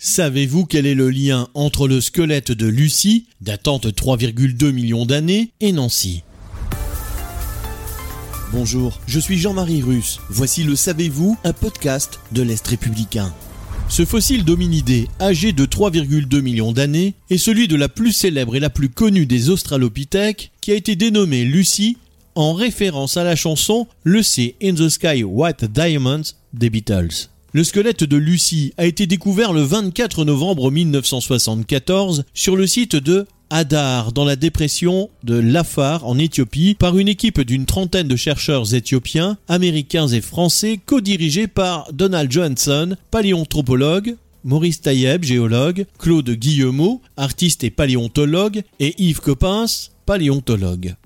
Savez-vous quel est le lien entre le squelette de Lucie, datant de 3,2 millions d'années, et Nancy? Bonjour, je suis Jean-Marie Russe. Voici le Savez-vous, un podcast de l'Est républicain. Ce fossile d'hominidé, âgé de 3,2 millions d'années, est celui de la plus célèbre et la plus connue des australopithèques, qui a été dénommée Lucie en référence à la chanson Lucy in the Sky White Diamonds des Beatles. Le squelette de Lucie a été découvert le 24 novembre 1974 sur le site de Hadar dans la dépression de Lafar en Éthiopie par une équipe d'une trentaine de chercheurs éthiopiens, américains et français co-dirigés par Donald Johansson, paléanthropologue, Maurice Taïeb, géologue, Claude Guillemot, artiste et paléontologue, et Yves Coppens, paléontologue.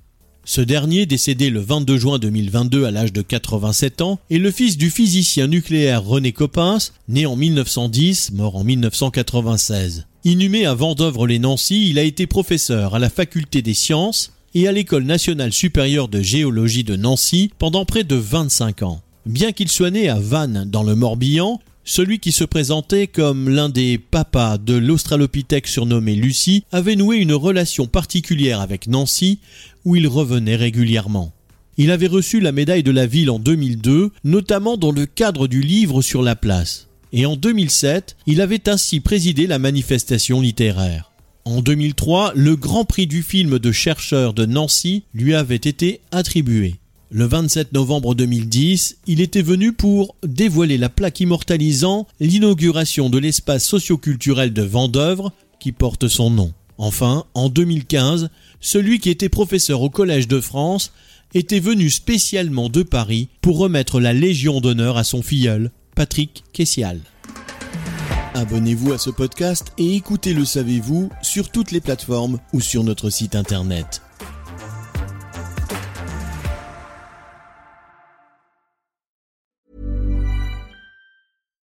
Ce dernier, décédé le 22 juin 2022 à l'âge de 87 ans, est le fils du physicien nucléaire René Coppens, né en 1910, mort en 1996. Inhumé à Vendœuvre-les-Nancy, il a été professeur à la faculté des sciences et à l'école nationale supérieure de géologie de Nancy pendant près de 25 ans. Bien qu'il soit né à Vannes dans le Morbihan, celui qui se présentait comme l'un des papas de l'Australopithèque surnommé Lucie avait noué une relation particulière avec Nancy où il revenait régulièrement. Il avait reçu la médaille de la ville en 2002, notamment dans le cadre du livre sur la place. Et en 2007, il avait ainsi présidé la manifestation littéraire. En 2003, le Grand Prix du film de chercheur de Nancy lui avait été attribué. Le 27 novembre 2010, il était venu pour dévoiler la plaque immortalisant l'inauguration de l'espace socioculturel de Vendœuvre qui porte son nom. Enfin, en 2015, celui qui était professeur au Collège de France était venu spécialement de Paris pour remettre la Légion d'honneur à son filleul, Patrick Kessial. Abonnez-vous à ce podcast et écoutez Le Savez-vous sur toutes les plateformes ou sur notre site internet.